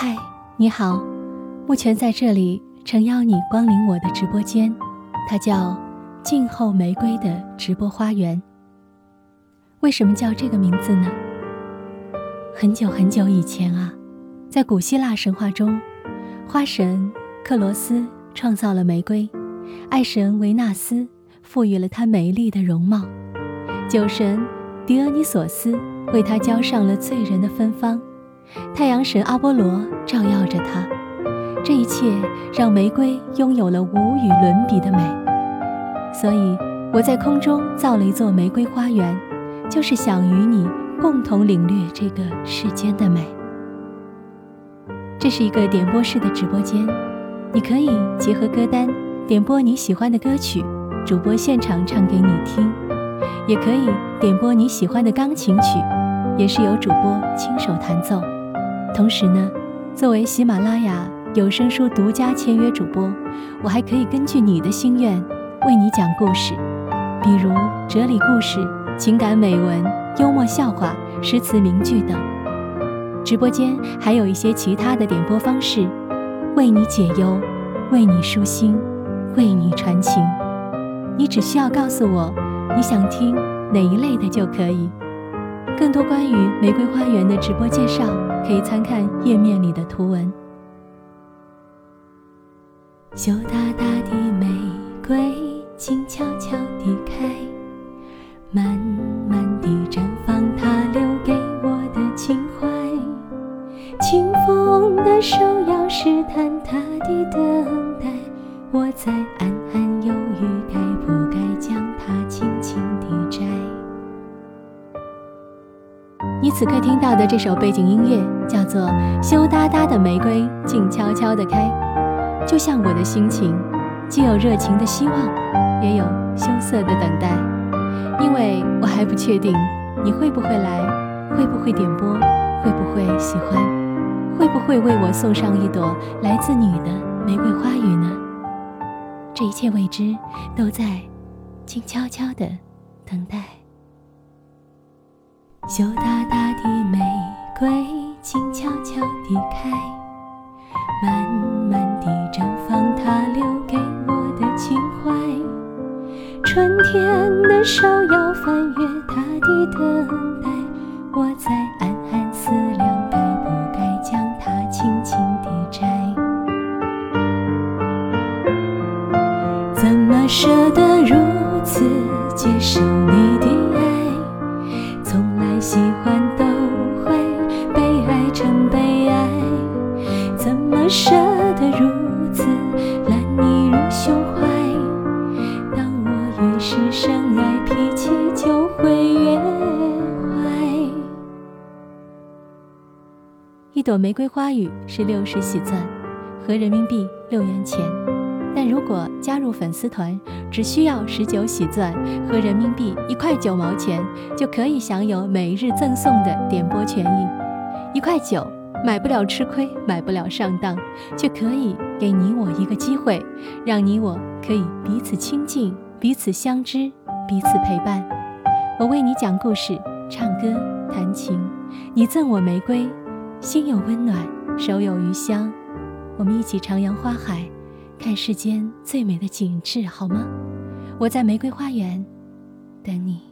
嗨，你好，目前在这里诚邀你光临我的直播间，它叫“静候玫瑰”的直播花园。为什么叫这个名字呢？很久很久以前啊，在古希腊神话中，花神克罗斯创造了玫瑰，爱神维纳斯赋予了它美丽的容貌，酒神狄俄尼索斯为它浇上了醉人的芬芳。太阳神阿波罗照耀着它，这一切让玫瑰拥有了无与伦比的美。所以我在空中造了一座玫瑰花园，就是想与你共同领略这个世间的美。这是一个点播式的直播间，你可以结合歌单点播你喜欢的歌曲，主播现场唱给你听；也可以点播你喜欢的钢琴曲，也是由主播亲手弹奏。同时呢，作为喜马拉雅有声书独家签约主播，我还可以根据你的心愿为你讲故事，比如哲理故事、情感美文、幽默笑话、诗词名句等。直播间还有一些其他的点播方式，为你解忧，为你舒心，为你传情。你只需要告诉我你想听哪一类的就可以。更多关于玫瑰花园的直播介绍。可以参看页面里的图文。羞答答的玫瑰，静悄悄地开，慢慢地绽放，它留给我的情怀。清风的手要试探它的等待，我在暗暗此刻听到的这首背景音乐叫做《羞答答的玫瑰静悄悄地开》，就像我的心情，既有热情的希望，也有羞涩的等待，因为我还不确定你会不会来，会不会点播，会不会喜欢，会不会为我送上一朵来自你的玫瑰花语呢？这一切未知，都在静悄悄地等待。羞答答的玫瑰，静悄悄地开，慢慢地绽放，它留给我的情怀。春天的手要翻越它的等待，我在暗暗思量，该不该将它轻轻地摘？怎么舍得如此接受你的舍得如此揽你入胸怀？当我越是深爱，脾气就会越坏。一朵玫瑰花语是六十喜钻，合人民币六元钱。但如果加入粉丝团，只需要十九喜钻和人民币一块九毛钱，就可以享有每日赠送的点播权益。一块九买不了吃亏，买不了上当，却可以给你我一个机会，让你我可以彼此亲近，彼此相知，彼此陪伴。我为你讲故事，唱歌，弹琴，你赠我玫瑰，心有温暖，手有余香，我们一起徜徉花海。看世间最美的景致，好吗？我在玫瑰花园等你。